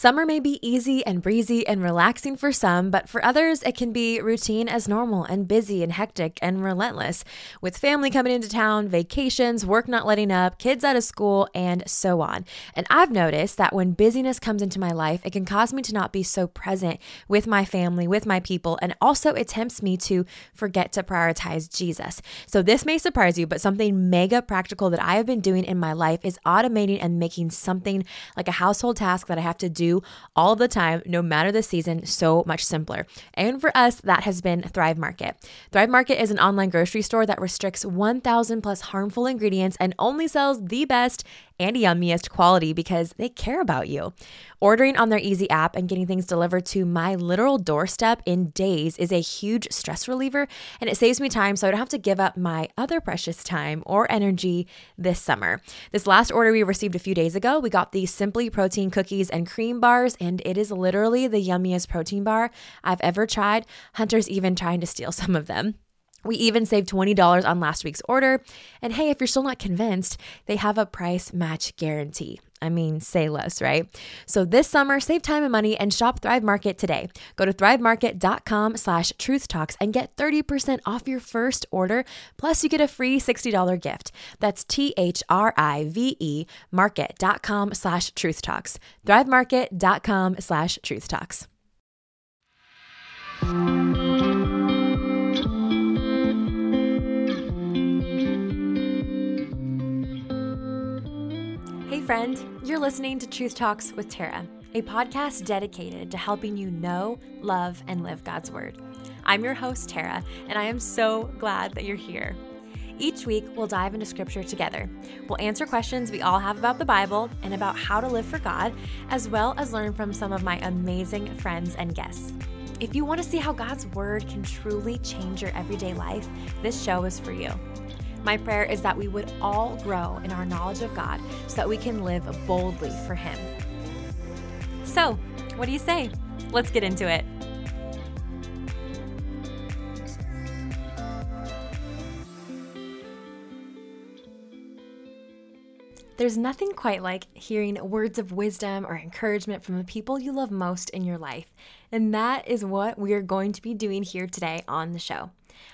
Summer may be easy and breezy and relaxing for some, but for others, it can be routine as normal and busy and hectic and relentless, with family coming into town, vacations, work not letting up, kids out of school, and so on. And I've noticed that when busyness comes into my life, it can cause me to not be so present with my family, with my people, and also it tempts me to forget to prioritize Jesus. So this may surprise you, but something mega practical that I have been doing in my life is automating and making something like a household task that I have to do all the time, no matter the season, so much simpler. And for us, that has been Thrive Market. Thrive Market is an online grocery store that restricts 1,000 plus harmful ingredients and only sells the best and yummiest quality because they care about you. Ordering on their easy app and getting things delivered to my literal doorstep in days is a huge stress reliever and it saves me time so I don't have to give up my other precious time or energy this summer. This last order we received a few days ago, we got the Simply Protein cookies and cream bars, and it is literally the yummiest protein bar I've ever tried. Hunter's even trying to steal some of them. We even saved $20 on last week's order. And hey, if you're still not convinced, they have a price match guarantee. I mean, say less, right? So this summer, save time and money and shop Thrive Market today. Go to thrivemarket.com slash truth talks and get 30% off your first order. Plus, you get a free $60 gift. That's T-H-R-I-V-E market.com slash truth talks. Thrivemarket.com slash truth talks. friend. You're listening to Truth Talks with Tara, a podcast dedicated to helping you know, love, and live God's Word. I'm your host, Tara, and I am so glad that you're here. Each week, we'll dive into scripture together. We'll answer questions we all have about the Bible and about how to live for God, as well as learn from some of my amazing friends and guests. If you want to see how God's Word can truly change your everyday life, this show is for you. My prayer is that we would all grow in our knowledge of God so that we can live boldly for Him. So, what do you say? Let's get into it. There's nothing quite like hearing words of wisdom or encouragement from the people you love most in your life. And that is what we are going to be doing here today on the show.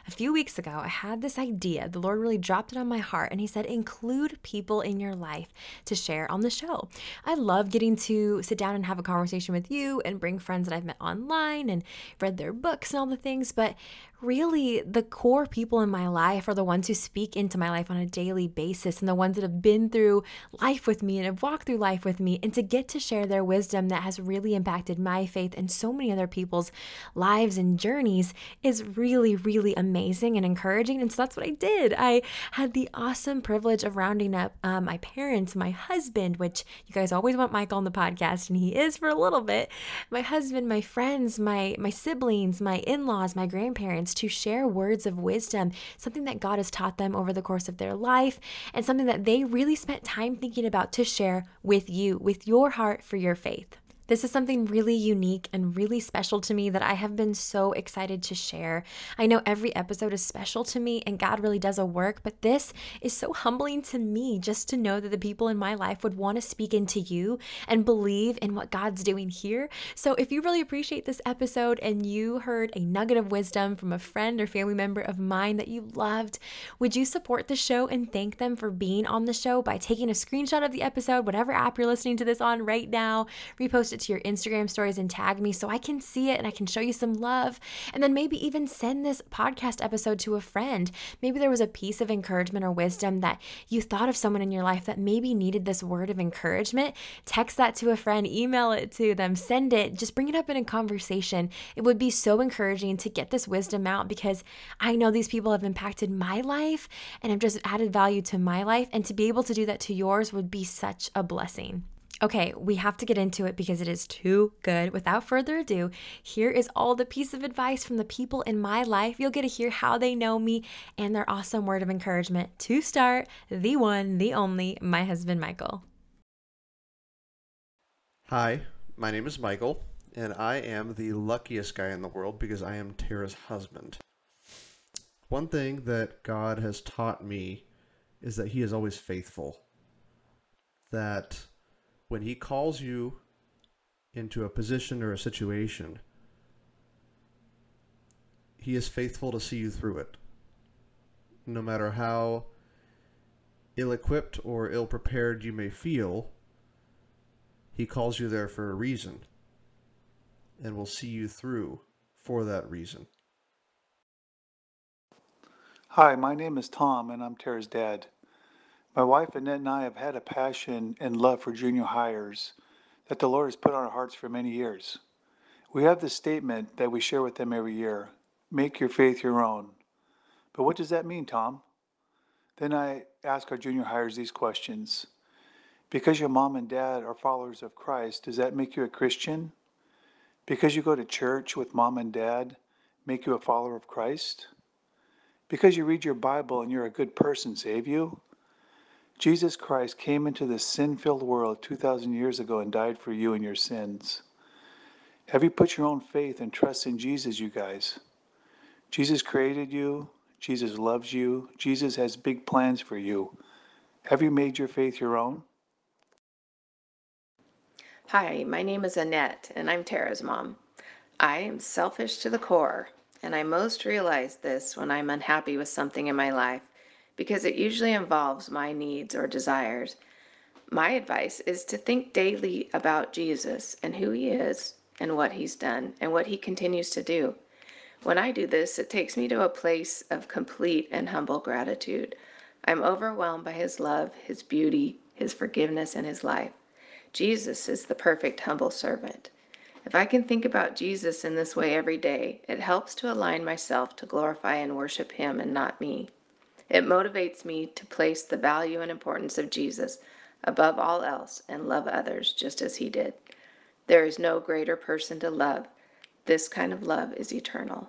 A few weeks ago, I had this idea. The Lord really dropped it on my heart, and He said, include people in your life to share on the show. I love getting to sit down and have a conversation with you and bring friends that I've met online and read their books and all the things, but really the core people in my life are the ones who speak into my life on a daily basis and the ones that have been through life with me and have walked through life with me. And to get to share their wisdom that has really impacted my faith and so many other people's lives and journeys is really really amazing and encouraging. And so that's what I did. I had the awesome privilege of rounding up um, my parents my husband which you guys always want Michael on the podcast and he is for a little bit. My husband my friends my my siblings my in-laws my grandparents to share words of wisdom, something that God has taught them over the course of their life, and something that they really spent time thinking about to share with you, with your heart for your faith. This is something really unique and really special to me that I have been so excited to share. I know every episode is special to me and God really does a work, but this is so humbling to me just to know that the people in my life would want to speak into you and believe in what God's doing here. So if you really appreciate this episode and you heard a nugget of wisdom from a friend or family member of mine that you loved, would you support the show and thank them for being on the show by taking a screenshot of the episode, whatever app you're listening to this on right now, repost it it to your Instagram stories and tag me so I can see it and I can show you some love. And then maybe even send this podcast episode to a friend. Maybe there was a piece of encouragement or wisdom that you thought of someone in your life that maybe needed this word of encouragement. Text that to a friend, email it to them, send it, just bring it up in a conversation. It would be so encouraging to get this wisdom out because I know these people have impacted my life and have just added value to my life. And to be able to do that to yours would be such a blessing. Okay, we have to get into it because it is too good. Without further ado, here is all the piece of advice from the people in my life. You'll get to hear how they know me and their awesome word of encouragement to start the one, the only, my husband, Michael. Hi, my name is Michael, and I am the luckiest guy in the world because I am Tara's husband. One thing that God has taught me is that He is always faithful. That when he calls you into a position or a situation, He is faithful to see you through it. No matter how ill equipped or ill prepared you may feel, He calls you there for a reason and will see you through for that reason. Hi, my name is Tom, and I'm Tara's dad. My wife Annette and I have had a passion and love for junior highers that the Lord has put on our hearts for many years. We have this statement that we share with them every year make your faith your own. But what does that mean, Tom? Then I ask our junior highers these questions. Because your mom and dad are followers of Christ, does that make you a Christian? Because you go to church with mom and dad, make you a follower of Christ? Because you read your Bible and you're a good person, save you? Jesus Christ came into this sin filled world 2,000 years ago and died for you and your sins. Have you put your own faith and trust in Jesus, you guys? Jesus created you. Jesus loves you. Jesus has big plans for you. Have you made your faith your own? Hi, my name is Annette, and I'm Tara's mom. I am selfish to the core, and I most realize this when I'm unhappy with something in my life because it usually involves my needs or desires. My advice is to think daily about Jesus and who he is and what he's done and what he continues to do. When I do this, it takes me to a place of complete and humble gratitude. I'm overwhelmed by his love, his beauty, his forgiveness, and his life. Jesus is the perfect humble servant. If I can think about Jesus in this way every day, it helps to align myself to glorify and worship him and not me. It motivates me to place the value and importance of Jesus above all else and love others just as he did. There is no greater person to love. This kind of love is eternal.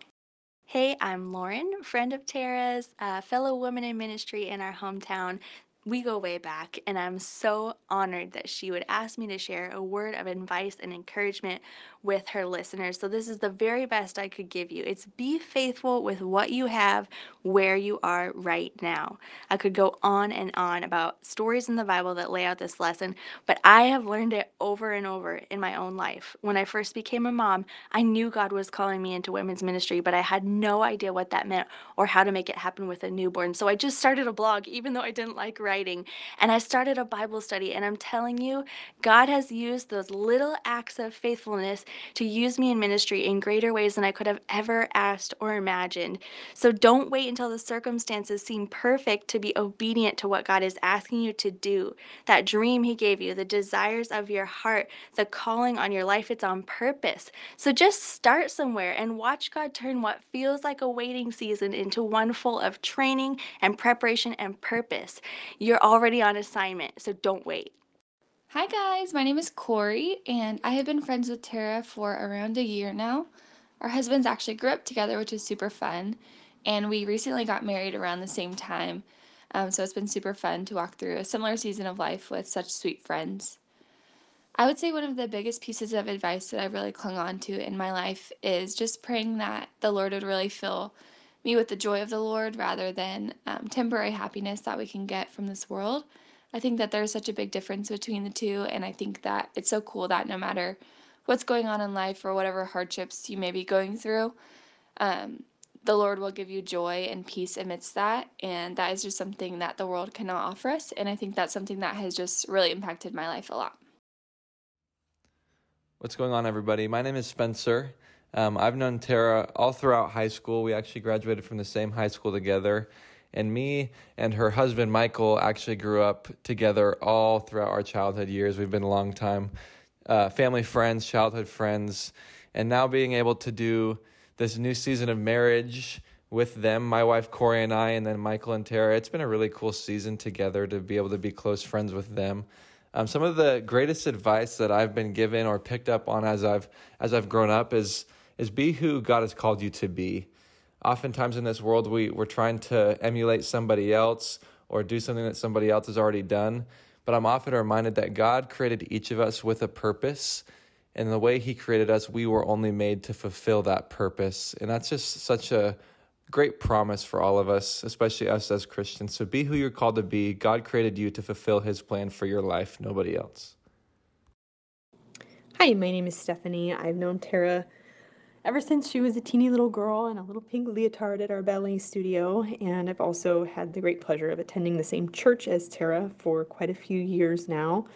Hey, I'm Lauren, friend of Tara's, a fellow woman in ministry in our hometown we go way back, and I'm so honored that she would ask me to share a word of advice and encouragement with her listeners. So, this is the very best I could give you. It's be faithful with what you have where you are right now. I could go on and on about stories in the Bible that lay out this lesson, but I have learned it over and over in my own life. When I first became a mom, I knew God was calling me into women's ministry, but I had no idea what that meant or how to make it happen with a newborn. So, I just started a blog, even though I didn't like writing. And I started a Bible study. And I'm telling you, God has used those little acts of faithfulness to use me in ministry in greater ways than I could have ever asked or imagined. So don't wait until the circumstances seem perfect to be obedient to what God is asking you to do. That dream He gave you, the desires of your heart, the calling on your life, it's on purpose. So just start somewhere and watch God turn what feels like a waiting season into one full of training and preparation and purpose. You're already on assignment, so don't wait. Hi, guys. My name is Corey, and I have been friends with Tara for around a year now. Our husbands actually grew up together, which is super fun, and we recently got married around the same time. Um, so it's been super fun to walk through a similar season of life with such sweet friends. I would say one of the biggest pieces of advice that I've really clung on to in my life is just praying that the Lord would really fill me with the joy of the Lord rather than um, temporary happiness that we can get from this world. I think that there's such a big difference between the two, and I think that it's so cool that no matter what's going on in life or whatever hardships you may be going through, um, the Lord will give you joy and peace amidst that. And that is just something that the world cannot offer us. And I think that's something that has just really impacted my life a lot. What's going on, everybody? My name is Spencer. Um, I've known Tara all throughout high school. We actually graduated from the same high school together. And me and her husband, Michael, actually grew up together all throughout our childhood years. We've been a long time uh, family friends, childhood friends. And now being able to do this new season of marriage with them, my wife Corey and I, and then Michael and Tara, it's been a really cool season together to be able to be close friends with them. Um, some of the greatest advice that I've been given or picked up on as I've as I've grown up is is be who God has called you to be. Oftentimes in this world, we, we're trying to emulate somebody else or do something that somebody else has already done. But I'm often reminded that God created each of us with a purpose. And the way He created us, we were only made to fulfill that purpose. And that's just such a great promise for all of us, especially us as Christians. So be who you're called to be. God created you to fulfill His plan for your life, nobody else. Hi, my name is Stephanie. I've known Tara ever since she was a teeny little girl in a little pink leotard at our ballet studio, and I've also had the great pleasure of attending the same church as Tara for quite a few years now.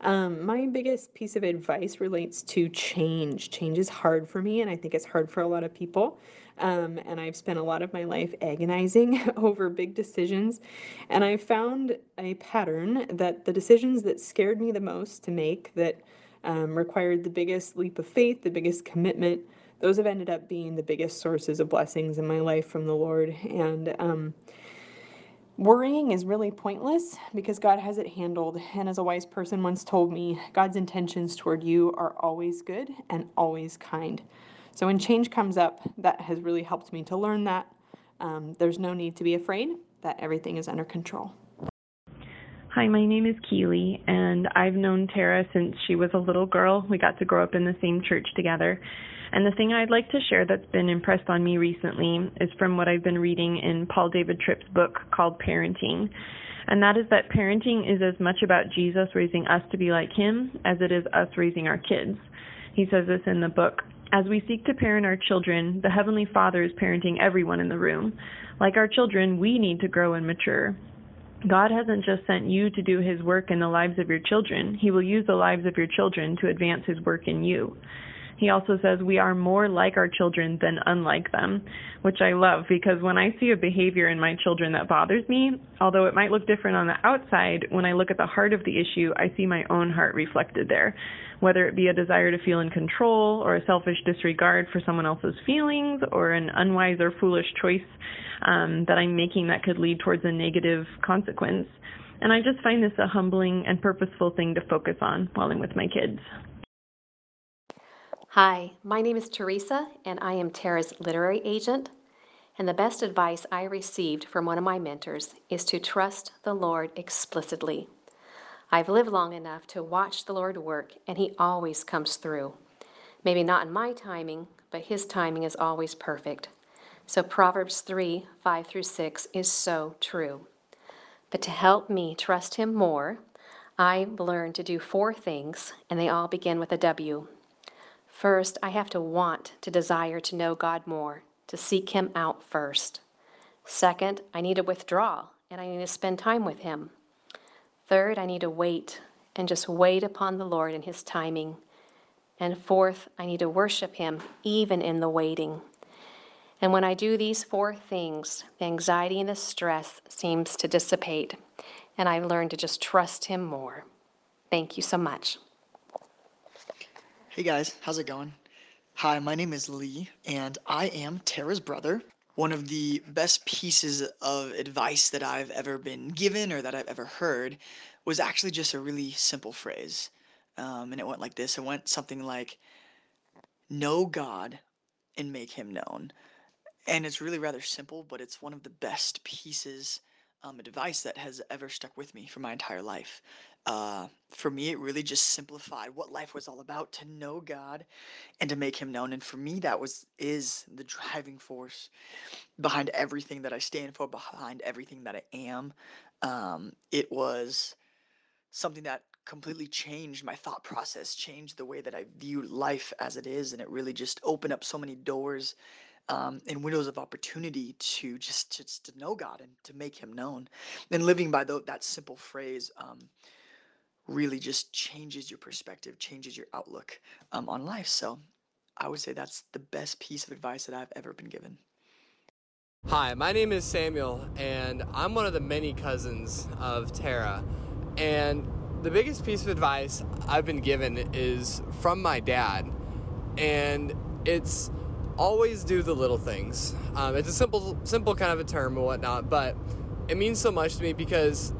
Um, my biggest piece of advice relates to change. Change is hard for me, and I think it's hard for a lot of people. Um, and I've spent a lot of my life agonizing over big decisions. And I found a pattern that the decisions that scared me the most to make, that um, required the biggest leap of faith, the biggest commitment, those have ended up being the biggest sources of blessings in my life from the Lord. And um, worrying is really pointless because God has it handled. And as a wise person once told me, God's intentions toward you are always good and always kind. So when change comes up, that has really helped me to learn that um, there's no need to be afraid, that everything is under control. Hi, my name is Keely, and I've known Tara since she was a little girl. We got to grow up in the same church together. And the thing I'd like to share that's been impressed on me recently is from what I've been reading in Paul David Tripp's book called Parenting. And that is that parenting is as much about Jesus raising us to be like him as it is us raising our kids. He says this in the book. As we seek to parent our children, the Heavenly Father is parenting everyone in the room. Like our children, we need to grow and mature. God hasn't just sent you to do His work in the lives of your children, He will use the lives of your children to advance His work in you. He also says we are more like our children than unlike them, which I love because when I see a behavior in my children that bothers me, although it might look different on the outside, when I look at the heart of the issue, I see my own heart reflected there. Whether it be a desire to feel in control, or a selfish disregard for someone else's feelings, or an unwise or foolish choice um, that I'm making that could lead towards a negative consequence. And I just find this a humbling and purposeful thing to focus on while I'm with my kids. Hi, my name is Teresa, and I am Tara's literary agent. And the best advice I received from one of my mentors is to trust the Lord explicitly. I've lived long enough to watch the Lord work, and He always comes through. Maybe not in my timing, but His timing is always perfect. So Proverbs 3 5 through 6 is so true. But to help me trust Him more, I've learned to do four things, and they all begin with a W. First, I have to want to desire to know God more, to seek Him out first. Second, I need to withdraw and I need to spend time with Him. Third, I need to wait and just wait upon the Lord and His timing. And fourth, I need to worship Him even in the waiting. And when I do these four things, the anxiety and the stress seems to dissipate, and I've learned to just trust Him more. Thank you so much. Hey guys, how's it going? Hi, my name is Lee, and I am Tara's brother. One of the best pieces of advice that I've ever been given or that I've ever heard was actually just a really simple phrase. Um, and it went like this it went something like, Know God and make him known. And it's really rather simple, but it's one of the best pieces um, advice that has ever stuck with me for my entire life. Uh, for me, it really just simplified what life was all about to know God and to make Him known. And for me, that was is the driving force behind everything that I stand for, behind everything that I am. Um, it was something that completely changed my thought process, changed the way that I view life as it is, and it really just opened up so many doors um, and windows of opportunity to just, just to know God and to make Him known. And living by the, that simple phrase um, really just changes your perspective, changes your outlook um, on life. So I would say that's the best piece of advice that I've ever been given. Hi, my name is Samuel, and I'm one of the many cousins of Tara. And the biggest piece of advice I've been given is from my dad, and it's always do the little things. Um, it's a simple, simple kind of a term and whatnot, but it means so much to me because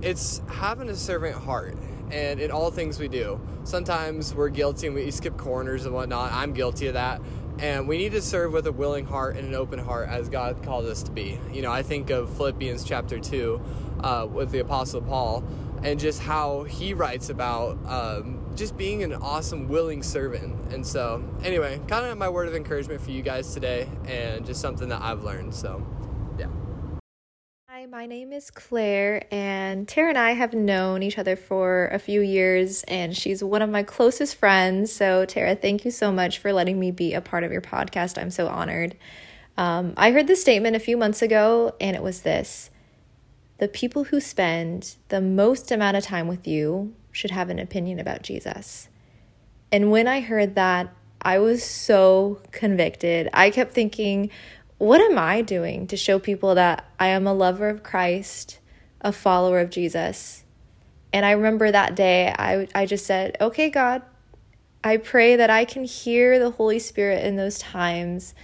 it's having a servant heart and in all things we do. Sometimes we're guilty and we skip corners and whatnot. I'm guilty of that. And we need to serve with a willing heart and an open heart as God called us to be. You know, I think of Philippians chapter 2 uh, with the Apostle Paul and just how he writes about um, just being an awesome, willing servant. And so, anyway, kind of my word of encouragement for you guys today, and just something that I've learned. So, yeah. Hi, my name is Claire, and Tara and I have known each other for a few years, and she's one of my closest friends. So, Tara, thank you so much for letting me be a part of your podcast. I'm so honored. Um, I heard this statement a few months ago, and it was this The people who spend the most amount of time with you should have an opinion about Jesus. And when I heard that, I was so convicted. I kept thinking, what am I doing to show people that I am a lover of Christ, a follower of Jesus? And I remember that day, I, I just said, okay, God, I pray that I can hear the Holy Spirit in those times,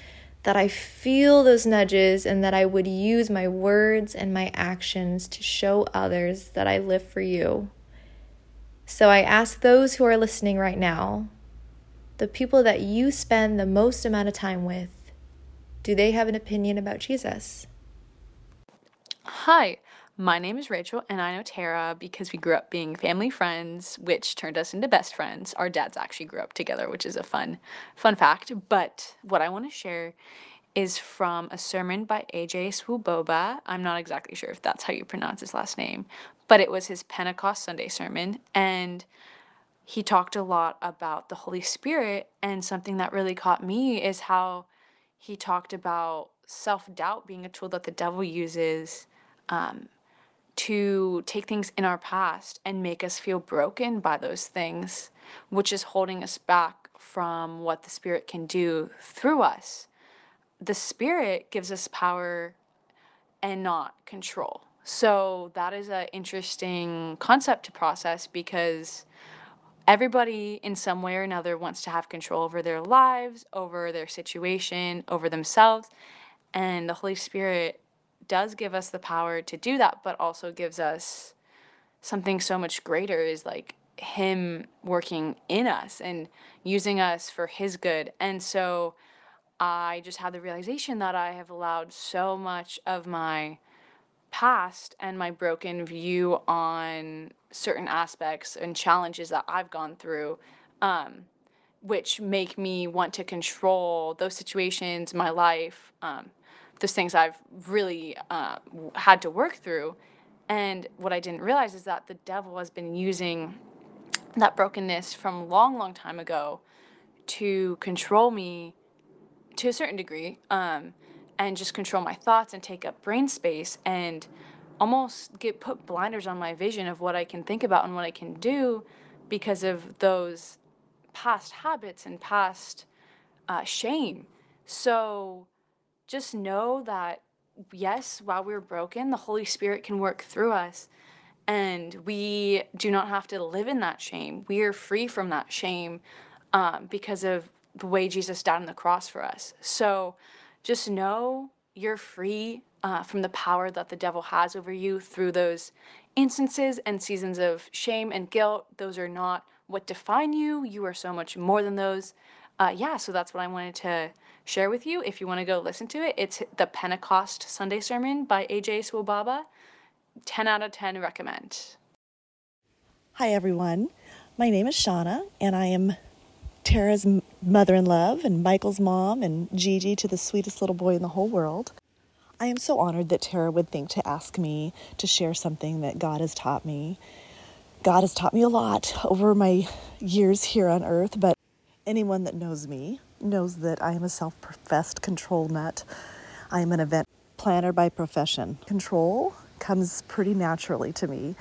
that I feel those nudges, and that I would use my words and my actions to show others that I live for you. So I ask those who are listening right now, the people that you spend the most amount of time with, do they have an opinion about Jesus? Hi, my name is Rachel, and I know Tara because we grew up being family friends, which turned us into best friends. Our dads actually grew up together, which is a fun, fun fact. But what I want to share is from a sermon by AJ Swoboda. I'm not exactly sure if that's how you pronounce his last name, but it was his Pentecost Sunday sermon, and he talked a lot about the Holy Spirit. And something that really caught me is how he talked about self doubt being a tool that the devil uses um, to take things in our past and make us feel broken by those things, which is holding us back from what the Spirit can do through us. The Spirit gives us power and not control. So that is an interesting concept to process because everybody in some way or another wants to have control over their lives, over their situation, over themselves. And the Holy Spirit does give us the power to do that, but also gives us something so much greater is like Him working in us and using us for His good. And so I just had the realization that I have allowed so much of my past and my broken view on certain aspects and challenges that I've gone through, um, which make me want to control those situations, my life, um, those things I've really uh, had to work through. And what I didn't realize is that the devil has been using that brokenness from long, long time ago to control me to a certain degree. Um, and just control my thoughts and take up brain space and almost get put blinders on my vision of what I can think about and what I can do because of those past habits and past uh, shame. So just know that yes, while we're broken, the Holy Spirit can work through us. And we do not have to live in that shame. We are free from that shame um, because of the way Jesus died on the cross for us. So just know you're free uh, from the power that the devil has over you through those instances and seasons of shame and guilt. Those are not what define you. You are so much more than those. Uh, yeah, so that's what I wanted to share with you. If you want to go listen to it, it's the Pentecost Sunday Sermon by AJ Swoboda. 10 out of 10 recommend. Hi, everyone. My name is Shauna, and I am Tara's mother in love and Michael's mom and Gigi to the sweetest little boy in the whole world. I am so honored that Tara would think to ask me to share something that God has taught me. God has taught me a lot over my years here on earth, but anyone that knows me knows that I am a self professed control nut. I am an event planner by profession. Control comes pretty naturally to me,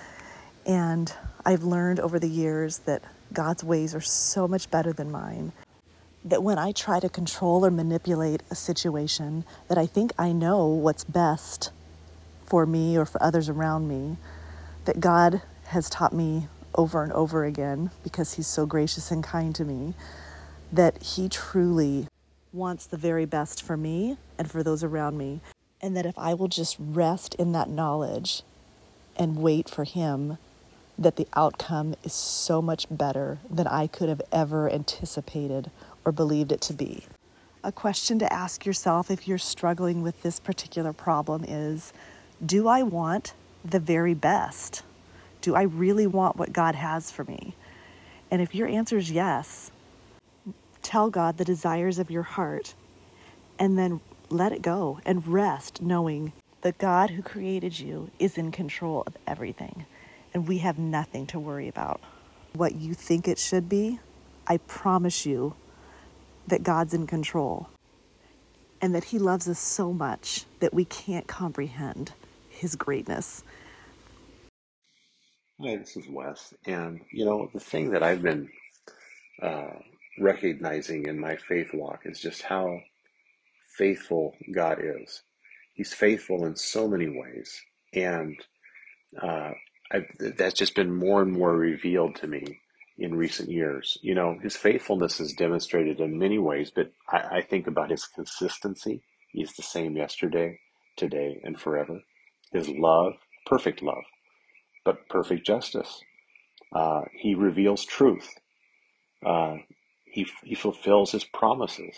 and I've learned over the years that God's ways are so much better than mine. That when I try to control or manipulate a situation, that I think I know what's best for me or for others around me, that God has taught me over and over again because He's so gracious and kind to me, that He truly wants the very best for me and for those around me. And that if I will just rest in that knowledge and wait for Him, that the outcome is so much better than I could have ever anticipated or believed it to be. A question to ask yourself if you're struggling with this particular problem is Do I want the very best? Do I really want what God has for me? And if your answer is yes, tell God the desires of your heart and then let it go and rest knowing The God who created you is in control of everything, and we have nothing to worry about. What you think it should be, I promise you that God's in control and that He loves us so much that we can't comprehend His greatness. Hi, this is Wes. And, you know, the thing that I've been uh, recognizing in my faith walk is just how faithful God is. He's faithful in so many ways. And uh, I, that's just been more and more revealed to me in recent years. You know, his faithfulness is demonstrated in many ways, but I, I think about his consistency. He's the same yesterday, today, and forever. His love, perfect love, but perfect justice. Uh, he reveals truth. Uh, he, he fulfills his promises.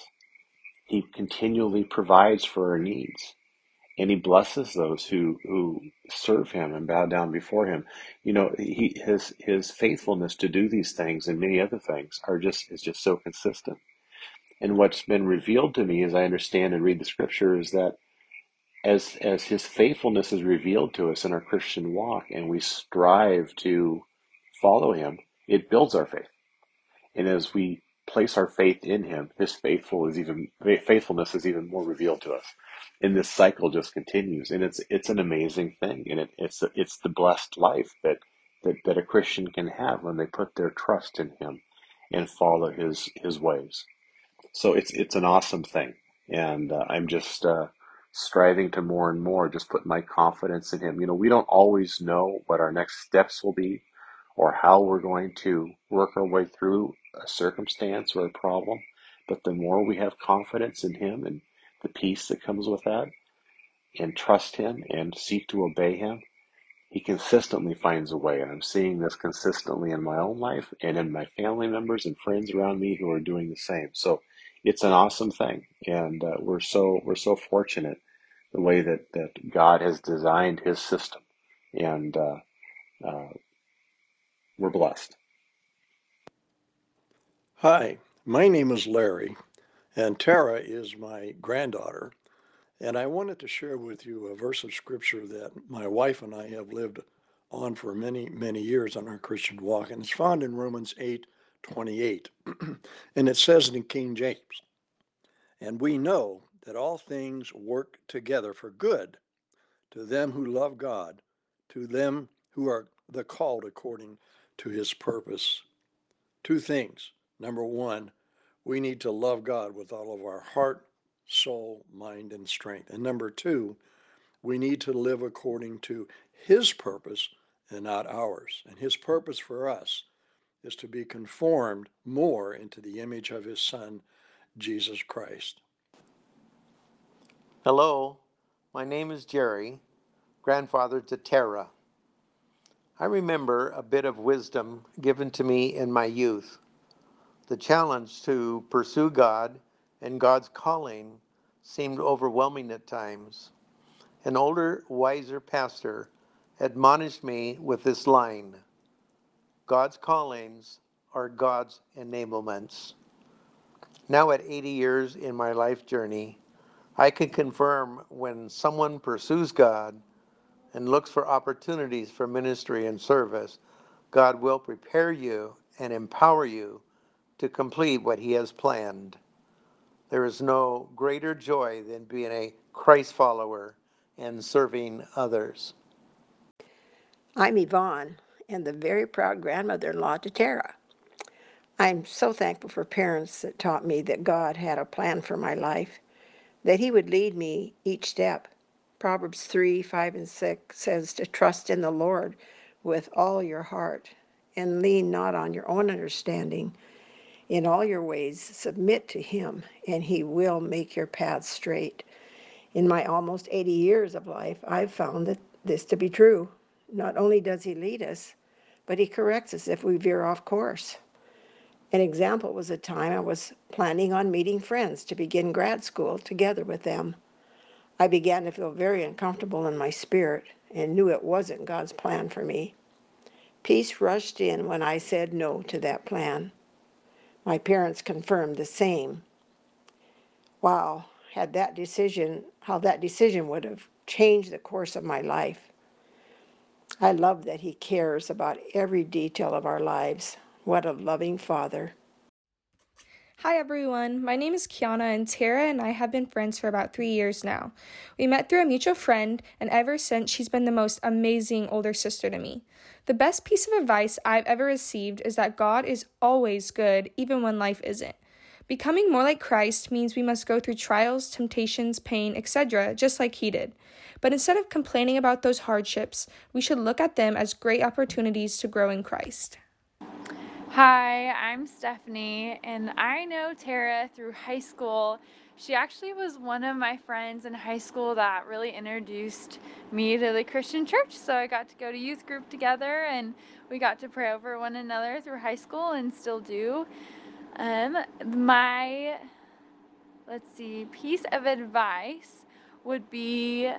He continually provides for our needs and he blesses those who who serve him and bow down before him. You know, he his his faithfulness to do these things and many other things are just is just so consistent. And what's been revealed to me as I understand and read the scripture is that as as his faithfulness is revealed to us in our Christian walk and we strive to follow him, it builds our faith. And as we place our faith in him, his faithful is even faithfulness is even more revealed to us. And this cycle just continues. And it's it's an amazing thing. And it, it's it's the blessed life that, that that a christian can have when they put their trust in him and follow his his ways. So it's it's an awesome thing. And uh, i'm just uh, striving to more and more just put my confidence in him. You know we don't always know what our next steps will be or how we're going to work our way through a circumstance or a problem but the more we have confidence in him and the peace that comes with that, and trust Him and seek to obey Him, He consistently finds a way. And I'm seeing this consistently in my own life and in my family members and friends around me who are doing the same. So it's an awesome thing, and uh, we're so we're so fortunate the way that that God has designed His system, and uh, uh, we're blessed. Hi, my name is Larry, and Tara is my granddaughter. And I wanted to share with you a verse of scripture that my wife and I have lived on for many, many years on our Christian walk. And it's found in Romans 8 28. and it says in King James, And we know that all things work together for good to them who love God, to them who are the called according to his purpose. Two things. Number one, we need to love God with all of our heart, soul, mind, and strength. And number two, we need to live according to His purpose and not ours. And His purpose for us is to be conformed more into the image of His Son, Jesus Christ. Hello, my name is Jerry, grandfather to Tara. I remember a bit of wisdom given to me in my youth. The challenge to pursue God and God's calling seemed overwhelming at times. An older, wiser pastor admonished me with this line God's callings are God's enablements. Now, at 80 years in my life journey, I can confirm when someone pursues God and looks for opportunities for ministry and service, God will prepare you and empower you to complete what he has planned. There is no greater joy than being a Christ follower and serving others. I'm Yvonne and the very proud grandmother in law to Tara. I'm so thankful for parents that taught me that God had a plan for my life, that He would lead me each step. Proverbs 3 5 and 6 says to trust in the Lord with all your heart and lean not on your own understanding, in all your ways, submit to him, and he will make your paths straight. In my almost 80 years of life, I've found that this to be true. Not only does he lead us, but he corrects us if we veer off course. An example was a time I was planning on meeting friends to begin grad school together with them. I began to feel very uncomfortable in my spirit and knew it wasn't God's plan for me. Peace rushed in when I said no to that plan. My parents confirmed the same. Wow, had that decision, how that decision would have changed the course of my life. I love that He cares about every detail of our lives. What a loving Father. Hi everyone, my name is Kiana, and Tara and I have been friends for about three years now. We met through a mutual friend, and ever since, she's been the most amazing older sister to me. The best piece of advice I've ever received is that God is always good, even when life isn't. Becoming more like Christ means we must go through trials, temptations, pain, etc., just like He did. But instead of complaining about those hardships, we should look at them as great opportunities to grow in Christ. Hi, I'm Stephanie, and I know Tara through high school. She actually was one of my friends in high school that really introduced me to the Christian church. So I got to go to youth group together, and we got to pray over one another through high school and still do. Um, my, let's see, piece of advice would be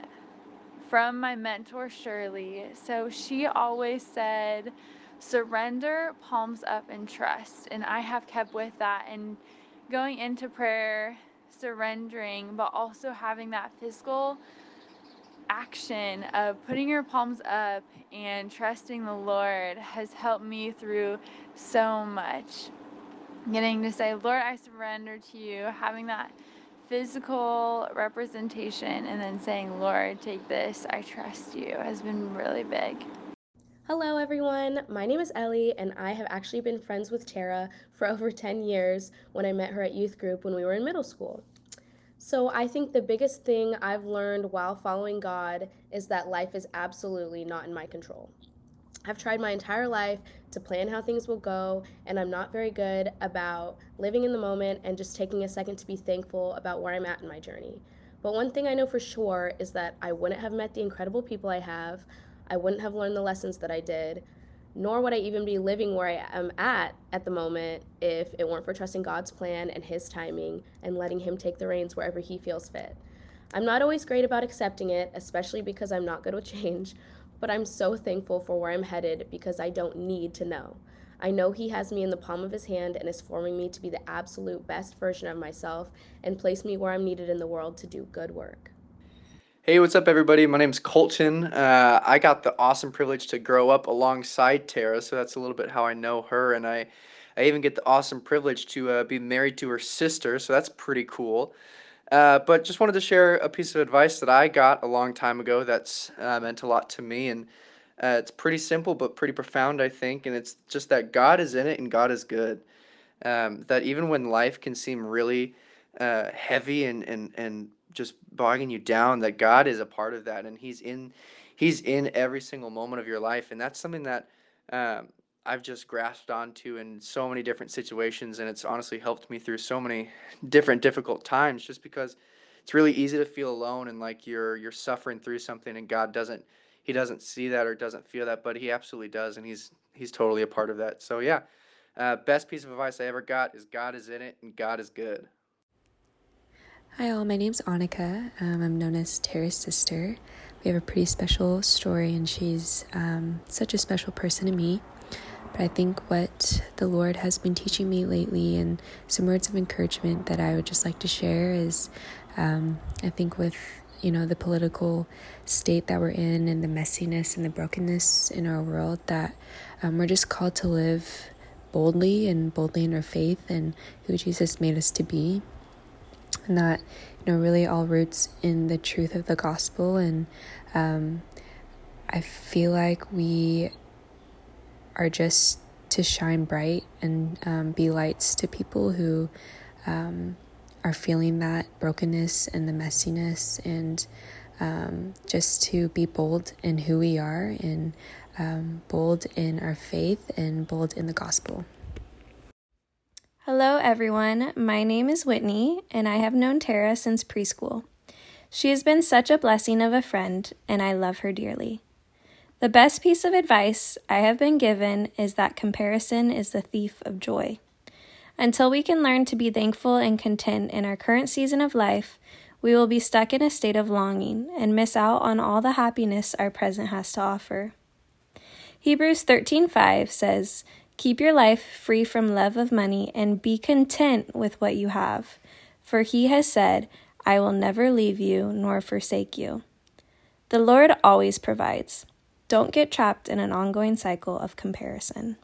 from my mentor, Shirley. So she always said, surrender, palms up, and trust. And I have kept with that and going into prayer, surrendering, but also having that physical action of putting your palms up and trusting the Lord has helped me through so much. Getting to say, Lord, I surrender to you, having that physical representation, and then saying, Lord, take this, I trust you, has been really big. Hello, everyone. My name is Ellie, and I have actually been friends with Tara for over 10 years when I met her at youth group when we were in middle school. So, I think the biggest thing I've learned while following God is that life is absolutely not in my control. I've tried my entire life to plan how things will go, and I'm not very good about living in the moment and just taking a second to be thankful about where I'm at in my journey. But one thing I know for sure is that I wouldn't have met the incredible people I have. I wouldn't have learned the lessons that I did, nor would I even be living where I am at at the moment if it weren't for trusting God's plan and His timing and letting Him take the reins wherever He feels fit. I'm not always great about accepting it, especially because I'm not good with change, but I'm so thankful for where I'm headed because I don't need to know. I know He has me in the palm of His hand and is forming me to be the absolute best version of myself and place me where I'm needed in the world to do good work. Hey, what's up, everybody? My name's Colton. Uh, I got the awesome privilege to grow up alongside Tara, so that's a little bit how I know her, and I, I even get the awesome privilege to uh, be married to her sister, so that's pretty cool. Uh, but just wanted to share a piece of advice that I got a long time ago that's uh, meant a lot to me, and uh, it's pretty simple but pretty profound, I think, and it's just that God is in it and God is good. Um, that even when life can seem really uh, heavy and, and, and just bogging you down that God is a part of that and he's in he's in every single moment of your life and that's something that um, I've just grasped onto in so many different situations and it's honestly helped me through so many different difficult times just because it's really easy to feel alone and like you're you're suffering through something and God doesn't he doesn't see that or doesn't feel that but he absolutely does and he's he's totally a part of that. So yeah uh, best piece of advice I ever got is God is in it and God is good Hi, all. My name's Annika. Um, I'm known as Tara's sister. We have a pretty special story, and she's um, such a special person to me. But I think what the Lord has been teaching me lately, and some words of encouragement that I would just like to share, is um, I think with you know the political state that we're in, and the messiness and the brokenness in our world, that um, we're just called to live boldly and boldly in our faith and who Jesus made us to be and that you know really all roots in the truth of the gospel. And um, i feel like we are just to shine bright and um, be lights to people who um, are feeling that brokenness and the messiness and um, just to be bold in who we are and um, bold in our faith and bold in the gospel Hello, everyone. My name is Whitney, and I have known Tara since preschool. She has been such a blessing of a friend, and I love her dearly. The best piece of advice I have been given is that comparison is the thief of joy. Until we can learn to be thankful and content in our current season of life, we will be stuck in a state of longing and miss out on all the happiness our present has to offer. Hebrews 13:5 says, Keep your life free from love of money and be content with what you have. For he has said, I will never leave you nor forsake you. The Lord always provides. Don't get trapped in an ongoing cycle of comparison.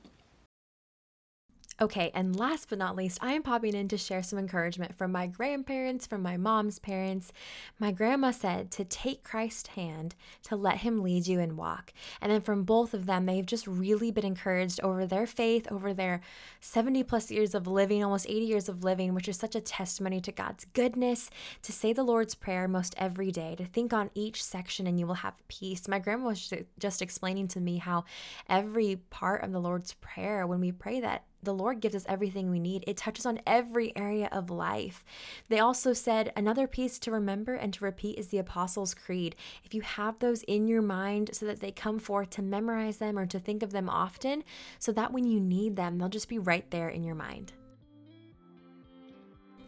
Okay, and last but not least, I am popping in to share some encouragement from my grandparents, from my mom's parents. My grandma said to take Christ's hand, to let him lead you and walk. And then from both of them, they've just really been encouraged over their faith, over their 70 plus years of living, almost 80 years of living, which is such a testimony to God's goodness, to say the Lord's Prayer most every day, to think on each section and you will have peace. My grandma was just explaining to me how every part of the Lord's Prayer, when we pray that, the Lord gives us everything we need. It touches on every area of life. They also said another piece to remember and to repeat is the Apostles' Creed. If you have those in your mind so that they come forth to memorize them or to think of them often, so that when you need them, they'll just be right there in your mind.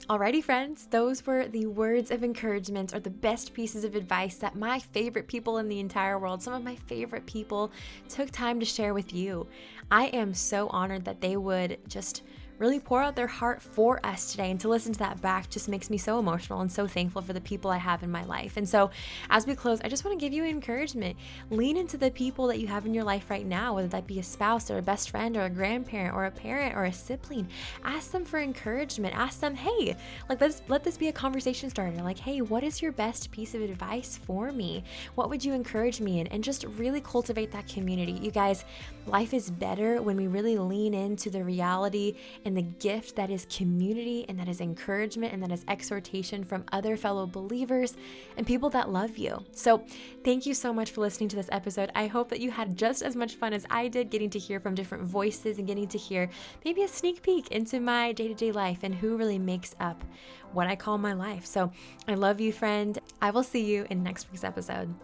Alrighty, friends, those were the words of encouragement or the best pieces of advice that my favorite people in the entire world, some of my favorite people, took time to share with you. I am so honored that they would just really pour out their heart for us today. And to listen to that back just makes me so emotional and so thankful for the people I have in my life. And so, as we close, I just want to give you encouragement. Lean into the people that you have in your life right now, whether that be a spouse or a best friend or a grandparent or a parent or a sibling. Ask them for encouragement. Ask them, hey, like let's let this be a conversation starter. Like, hey, what is your best piece of advice for me? What would you encourage me in? And just really cultivate that community. You guys, life is better when we really lean into the reality and the gift that is community and that is encouragement and that is exhortation from other fellow believers and people that love you. So, thank you so much for listening to this episode. I hope that you had just as much fun as I did getting to hear from different voices and getting to hear maybe a sneak peek into my day to day life and who really makes up what I call my life. So, I love you, friend. I will see you in next week's episode.